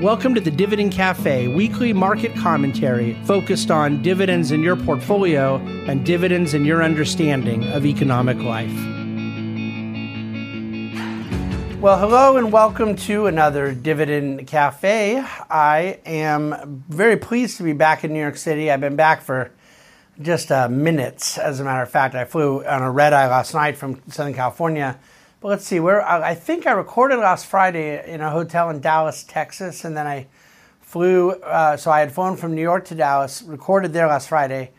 Welcome to the Dividend Cafe, weekly market commentary focused on dividends in your portfolio and dividends in your understanding of economic life. Well, hello and welcome to another Dividend Cafe. I am very pleased to be back in New York City. I've been back for just uh, minutes, as a matter of fact. I flew on a red eye last night from Southern California but let's see, where I think I recorded last Friday in a hotel in Dallas, Texas, and then I flew. Uh, so I had flown from New York to Dallas, recorded there last Friday.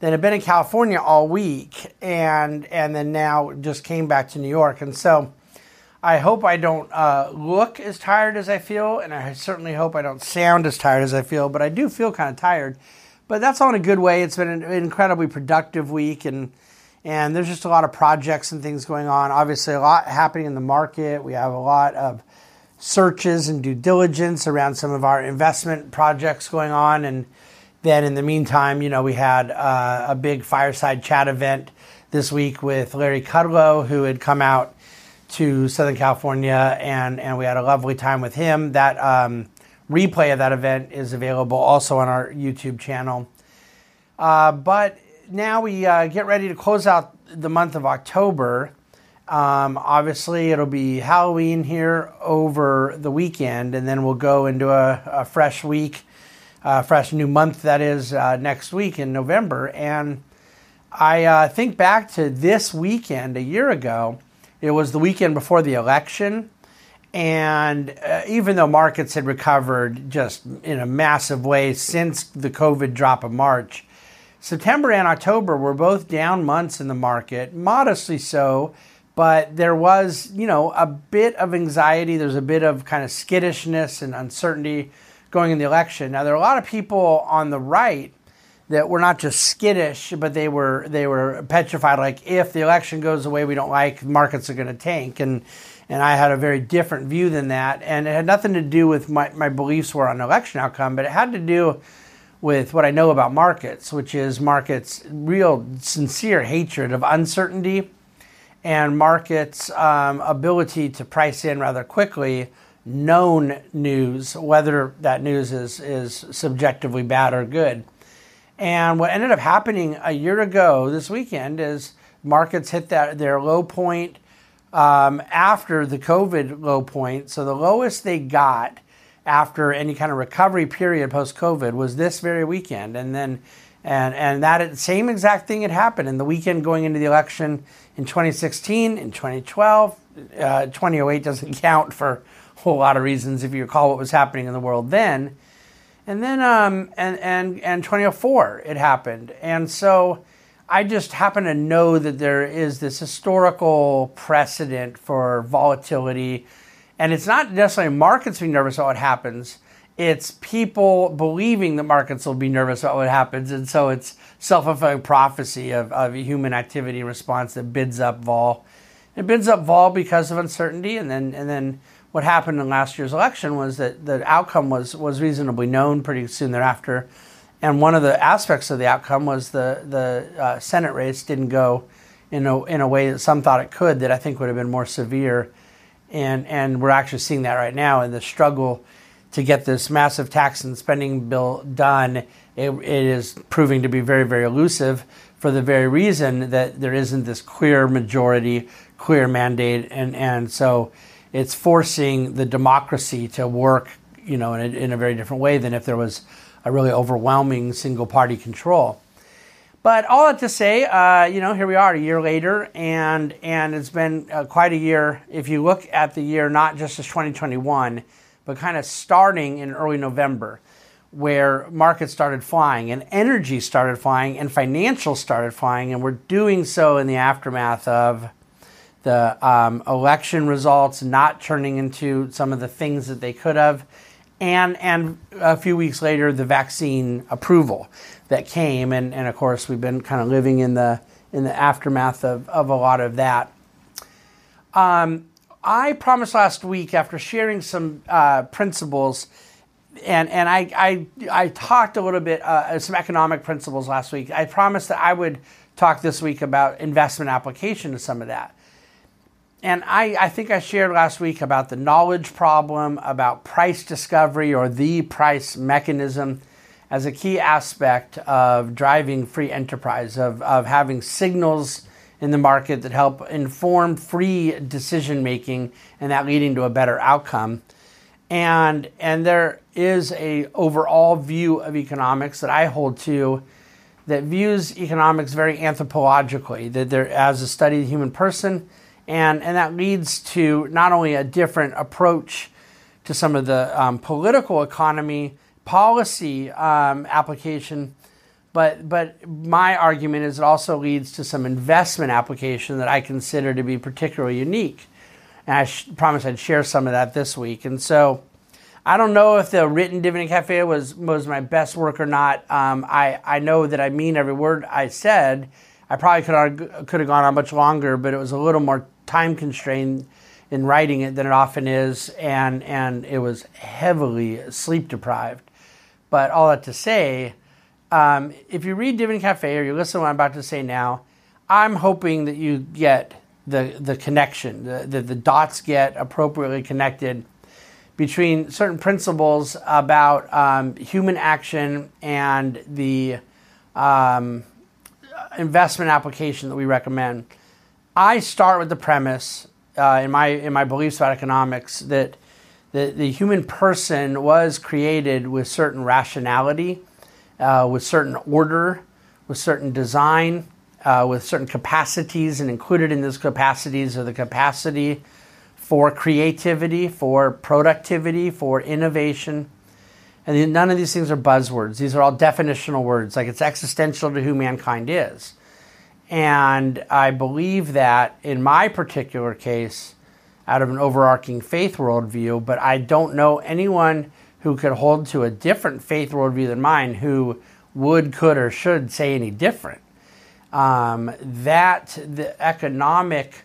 Then I've been in California all week, and and then now just came back to New York, and so. I hope I don't uh, look as tired as I feel, and I certainly hope I don't sound as tired as I feel, but I do feel kind of tired. But that's all in a good way. It's been an incredibly productive week, and and there's just a lot of projects and things going on. Obviously, a lot happening in the market. We have a lot of searches and due diligence around some of our investment projects going on. And then in the meantime, you know, we had uh, a big fireside chat event this week with Larry Kudlow, who had come out to Southern California, and, and we had a lovely time with him. That um, replay of that event is available also on our YouTube channel. Uh, but now we uh, get ready to close out the month of October. Um, obviously, it'll be Halloween here over the weekend, and then we'll go into a, a fresh week, a fresh new month that is uh, next week in November. And I uh, think back to this weekend a year ago. It was the weekend before the election. And uh, even though markets had recovered just in a massive way since the COVID drop of March, September and October were both down months in the market, modestly so, but there was, you know, a bit of anxiety. There's a bit of kind of skittishness and uncertainty going in the election. Now, there are a lot of people on the right that were not just skittish, but they were they were petrified. Like if the election goes the way we don't like, markets are going to tank. And and I had a very different view than that. And it had nothing to do with my my beliefs were on election outcome, but it had to do with what I know about markets, which is markets' real sincere hatred of uncertainty and markets' um, ability to price in rather quickly known news, whether that news is, is subjectively bad or good. And what ended up happening a year ago this weekend is markets hit that their low point um, after the COVID low point. So the lowest they got after any kind of recovery period post COVID was this very weekend, and then and and that same exact thing had happened in the weekend going into the election in 2016, in 2012, uh, 2008 doesn't count for a whole lot of reasons if you recall what was happening in the world then, and then um, and and and 2004 it happened, and so. I just happen to know that there is this historical precedent for volatility and it's not necessarily markets being nervous about what happens, it's people believing that markets will be nervous about what happens. And so it's self fulfilling prophecy of, of human activity response that bids up vol. It bids up vol because of uncertainty. And then, and then what happened in last year's election was that the outcome was, was reasonably known pretty soon thereafter. And one of the aspects of the outcome was the, the uh, Senate race didn't go in a, in a way that some thought it could, that I think would have been more severe and and we're actually seeing that right now in the struggle to get this massive tax and spending bill done. It, it is proving to be very very elusive for the very reason that there isn't this clear majority, clear mandate, and and so it's forcing the democracy to work, you know, in a, in a very different way than if there was a really overwhelming single party control. But all that to say, uh, you know, here we are a year later, and and it's been uh, quite a year. If you look at the year, not just as 2021, but kind of starting in early November, where markets started flying, and energy started flying, and financials started flying, and we're doing so in the aftermath of the um, election results not turning into some of the things that they could have, and and a few weeks later, the vaccine approval that came, and, and of course we've been kind of living in the in the aftermath of, of a lot of that. Um, I promised last week after sharing some uh, principles, and and I, I I talked a little bit uh, some economic principles last week. I promised that I would talk this week about investment application to some of that. and I, I think I shared last week about the knowledge problem, about price discovery or the price mechanism as a key aspect of driving free enterprise, of, of having signals in the market that help inform free decision making and that leading to a better outcome. And, and there is a overall view of economics that I hold to that views economics very anthropologically, that there as a study of the human person, and, and that leads to not only a different approach to some of the um, political economy policy um, application, but but my argument is it also leads to some investment application that I consider to be particularly unique, and I sh- promise I'd share some of that this week. And so I don't know if the written Dividend Cafe was was my best work or not. Um, I I know that I mean every word I said. I probably could could have gone on much longer, but it was a little more time constrained in writing it than it often is, and and it was heavily sleep deprived. But all that to say, um, if you read Dividend Cafe or you listen to what I'm about to say now, I'm hoping that you get the the connection, that the, the dots get appropriately connected between certain principles about um, human action and the um, investment application that we recommend. I start with the premise uh, in my in my beliefs about economics that the, the human person was created with certain rationality, uh, with certain order, with certain design, uh, with certain capacities, and included in those capacities are the capacity for creativity, for productivity, for innovation. And none of these things are buzzwords. These are all definitional words, like it's existential to who mankind is. And I believe that in my particular case, out of an overarching faith worldview, but I don't know anyone who could hold to a different faith worldview than mine who would, could, or should say any different. Um, that the economic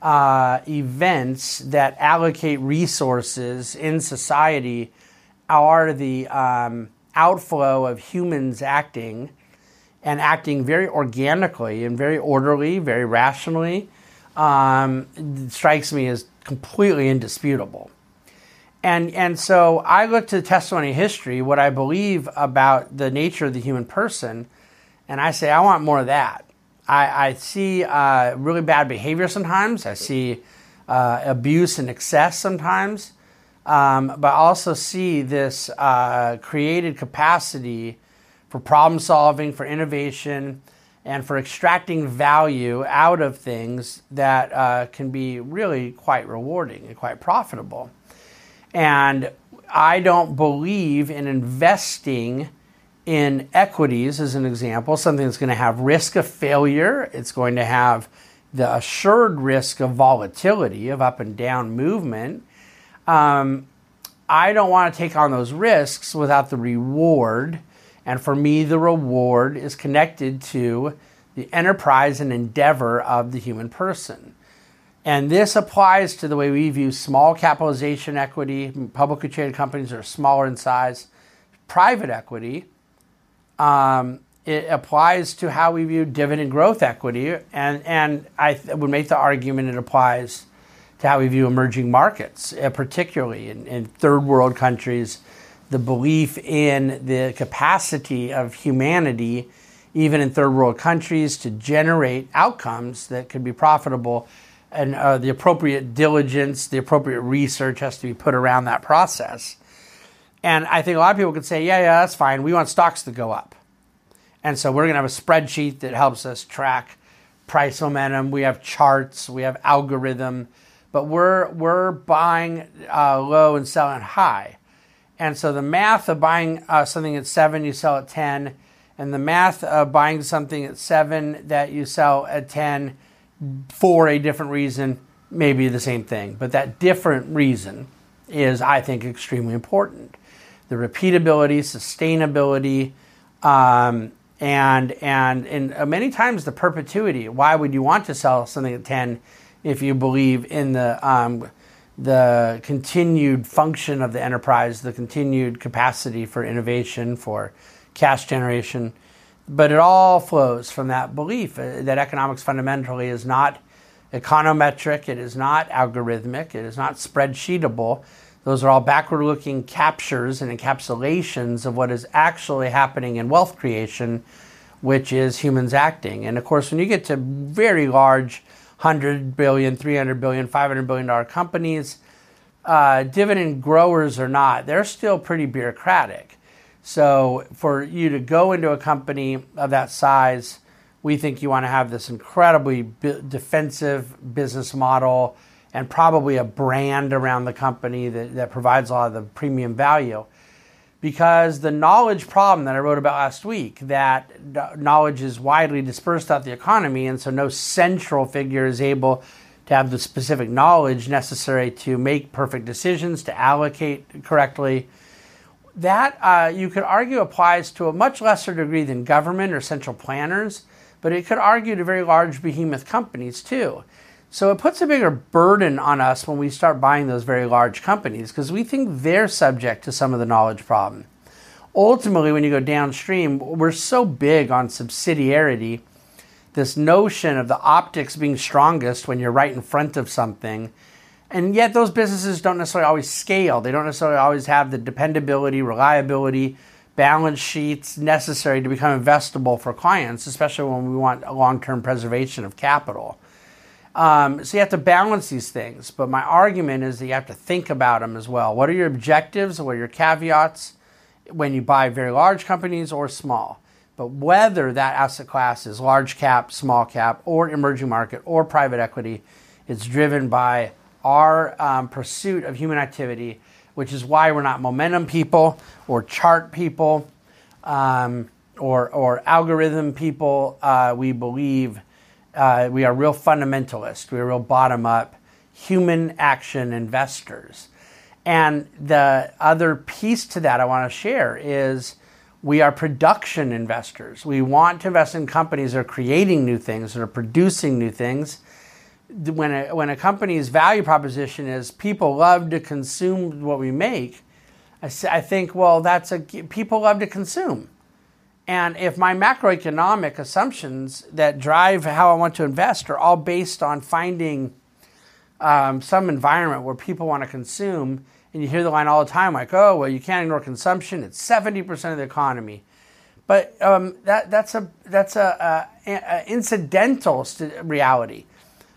uh, events that allocate resources in society are the um, outflow of humans acting and acting very organically and very orderly, very rationally, um, strikes me as completely indisputable. And, and so I look to the testimony history, what I believe about the nature of the human person, and I say, I want more of that. I, I see uh, really bad behavior sometimes. I see uh, abuse and excess sometimes. Um, but also see this uh, created capacity for problem solving, for innovation, and for extracting value out of things that uh, can be really quite rewarding and quite profitable. And I don't believe in investing in equities, as an example, something that's going to have risk of failure, it's going to have the assured risk of volatility, of up and down movement. Um, I don't want to take on those risks without the reward. And for me, the reward is connected to the enterprise and endeavor of the human person. And this applies to the way we view small capitalization equity, publicly traded companies are smaller in size, private equity um, it applies to how we view dividend growth equity, and, and I th- would make the argument it applies to how we view emerging markets, uh, particularly in, in third world countries. The belief in the capacity of humanity, even in third world countries, to generate outcomes that could be profitable, and uh, the appropriate diligence, the appropriate research has to be put around that process. And I think a lot of people could say, yeah, yeah, that's fine. We want stocks to go up. And so we're going to have a spreadsheet that helps us track price momentum. We have charts, we have algorithm, but we're, we're buying uh, low and selling high. And so the math of buying uh, something at seven, you sell at 10, and the math of buying something at seven that you sell at 10 for a different reason may be the same thing. But that different reason is, I think, extremely important the repeatability, sustainability, um, and and and uh, many times the perpetuity. Why would you want to sell something at ten if you believe in the um, the continued function of the enterprise, the continued capacity for innovation, for cash generation? But it all flows from that belief uh, that economics fundamentally is not econometric, it is not algorithmic, it is not spreadsheetable. Those are all backward looking captures and encapsulations of what is actually happening in wealth creation, which is humans acting. And of course, when you get to very large 100 billion, 300 billion, 500 billion dollar companies, uh, dividend growers or not, they're still pretty bureaucratic. So for you to go into a company of that size, we think you want to have this incredibly defensive business model and probably a brand around the company that, that provides a lot of the premium value. Because the knowledge problem that I wrote about last week, that knowledge is widely dispersed throughout the economy, and so no central figure is able to have the specific knowledge necessary to make perfect decisions, to allocate correctly. That uh, you could argue applies to a much lesser degree than government or central planners, but it could argue to very large behemoth companies too. So it puts a bigger burden on us when we start buying those very large companies because we think they're subject to some of the knowledge problem. Ultimately, when you go downstream, we're so big on subsidiarity this notion of the optics being strongest when you're right in front of something. And yet, those businesses don't necessarily always scale. They don't necessarily always have the dependability, reliability, balance sheets necessary to become investable for clients, especially when we want a long term preservation of capital. Um, so you have to balance these things. But my argument is that you have to think about them as well. What are your objectives? What are your caveats when you buy very large companies or small? But whether that asset class is large cap, small cap, or emerging market, or private equity, it's driven by our um, pursuit of human activity, which is why we're not momentum people or chart people um, or, or algorithm people. Uh, we believe uh, we are real fundamentalists, we're real bottom up, human action investors. And the other piece to that I want to share is we are production investors. We want to invest in companies that are creating new things, that are producing new things. When a, when a company's value proposition is people love to consume what we make, I, I think, well, that's a people love to consume. And if my macroeconomic assumptions that drive how I want to invest are all based on finding um, some environment where people want to consume, and you hear the line all the time like, oh, well, you can't ignore consumption. It's 70% of the economy. But um, that, that's a, that's a, a, a incidental st- reality.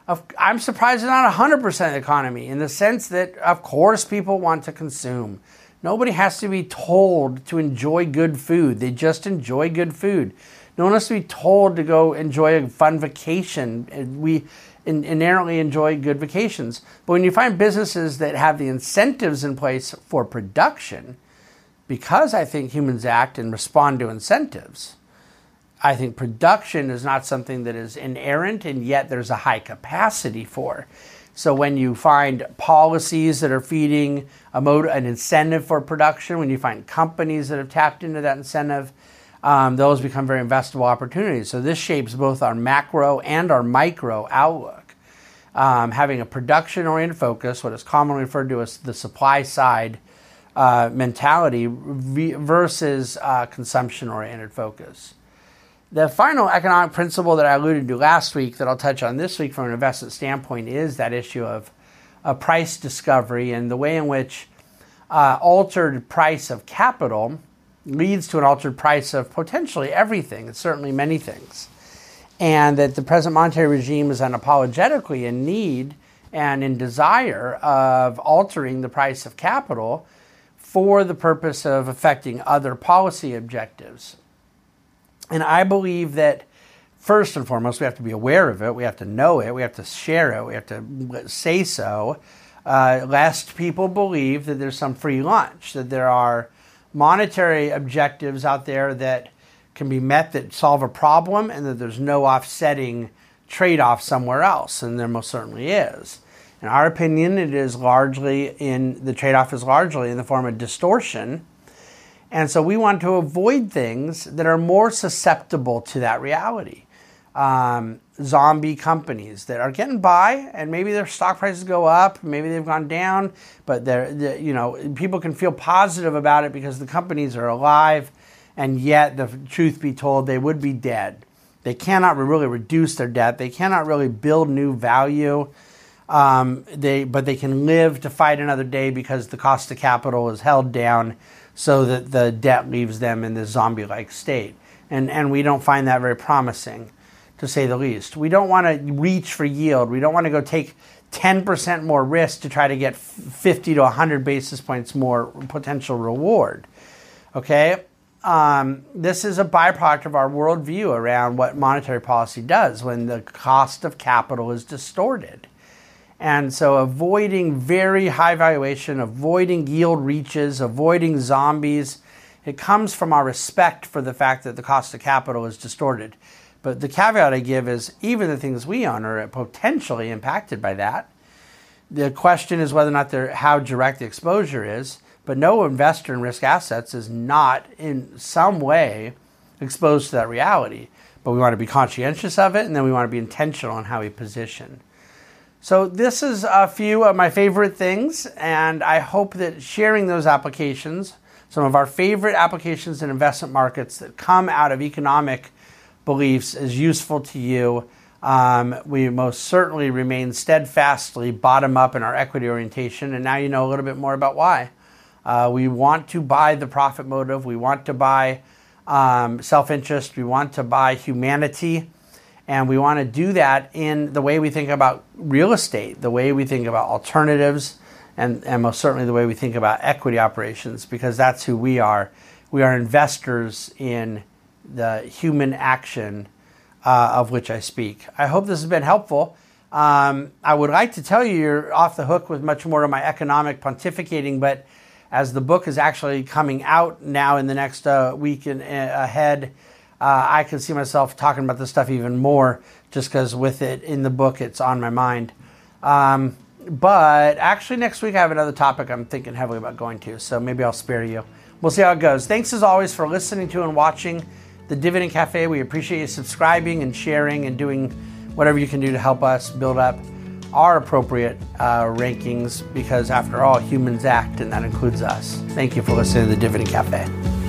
Of, I'm surprised it's not 100% of the economy in the sense that, of course, people want to consume. Nobody has to be told to enjoy good food. They just enjoy good food. No one has to be told to go enjoy a fun vacation. We, in, inherently enjoy good vacations. But when you find businesses that have the incentives in place for production, because I think humans act and respond to incentives, I think production is not something that is inerrant and yet there's a high capacity for. So when you find policies that are feeding a motive, an incentive for production, when you find companies that have tapped into that incentive, um, those become very investable opportunities. So this shapes both our macro and our micro outlook. Um, having a production oriented focus, what is commonly referred to as the supply side uh, mentality, versus uh, consumption oriented focus. The final economic principle that I alluded to last week that I'll touch on this week from an investment standpoint is that issue of a price discovery and the way in which uh, altered price of capital leads to an altered price of potentially everything, and certainly many things. And that the present monetary regime is unapologetically in need and in desire of altering the price of capital for the purpose of affecting other policy objectives. And I believe that first and foremost, we have to be aware of it, we have to know it, we have to share it, we have to say so, uh, lest people believe that there's some free lunch, that there are monetary objectives out there that can be met that solve a problem and that there's no offsetting trade off somewhere else. And there most certainly is. In our opinion, it is largely in the trade off is largely in the form of distortion. And so we want to avoid things that are more susceptible to that reality. Um, zombie companies that are getting by and maybe their stock prices go up, maybe they've gone down, but they're, they're, you know, people can feel positive about it because the companies are alive and yet the truth be told they would be dead They cannot really reduce their debt. They cannot really build new value. Um, they, but they can live to fight another day because the cost of capital is held down so that the debt leaves them in this zombie like state. And, and we don't find that very promising, to say the least. We don't want to reach for yield. We don't want to go take 10% more risk to try to get 50 to 100 basis points more potential reward. Okay? Um, this is a byproduct of our worldview around what monetary policy does when the cost of capital is distorted. And so, avoiding very high valuation, avoiding yield reaches, avoiding zombies, it comes from our respect for the fact that the cost of capital is distorted. But the caveat I give is even the things we own are potentially impacted by that. The question is whether or not they're how direct the exposure is. But no investor in risk assets is not in some way exposed to that reality. But we want to be conscientious of it, and then we want to be intentional in how we position. So, this is a few of my favorite things, and I hope that sharing those applications, some of our favorite applications in investment markets that come out of economic beliefs, is useful to you. Um, we most certainly remain steadfastly bottom up in our equity orientation, and now you know a little bit more about why. Uh, we want to buy the profit motive. We want to buy um, self interest. We want to buy humanity. And we want to do that in the way we think about real estate, the way we think about alternatives, and, and most certainly the way we think about equity operations, because that's who we are. We are investors in the human action uh, of which I speak. I hope this has been helpful. Um, I would like to tell you you're off the hook with much more of my economic pontificating, but as the book is actually coming out now in the next uh, week and uh, ahead, uh, I can see myself talking about this stuff even more just because with it in the book, it's on my mind. Um, but actually, next week I have another topic I'm thinking heavily about going to, so maybe I'll spare you. We'll see how it goes. Thanks as always for listening to and watching the Dividend Cafe. We appreciate you subscribing and sharing and doing whatever you can do to help us build up our appropriate uh, rankings because, after all, humans act, and that includes us. Thank you for listening to the Dividend Cafe.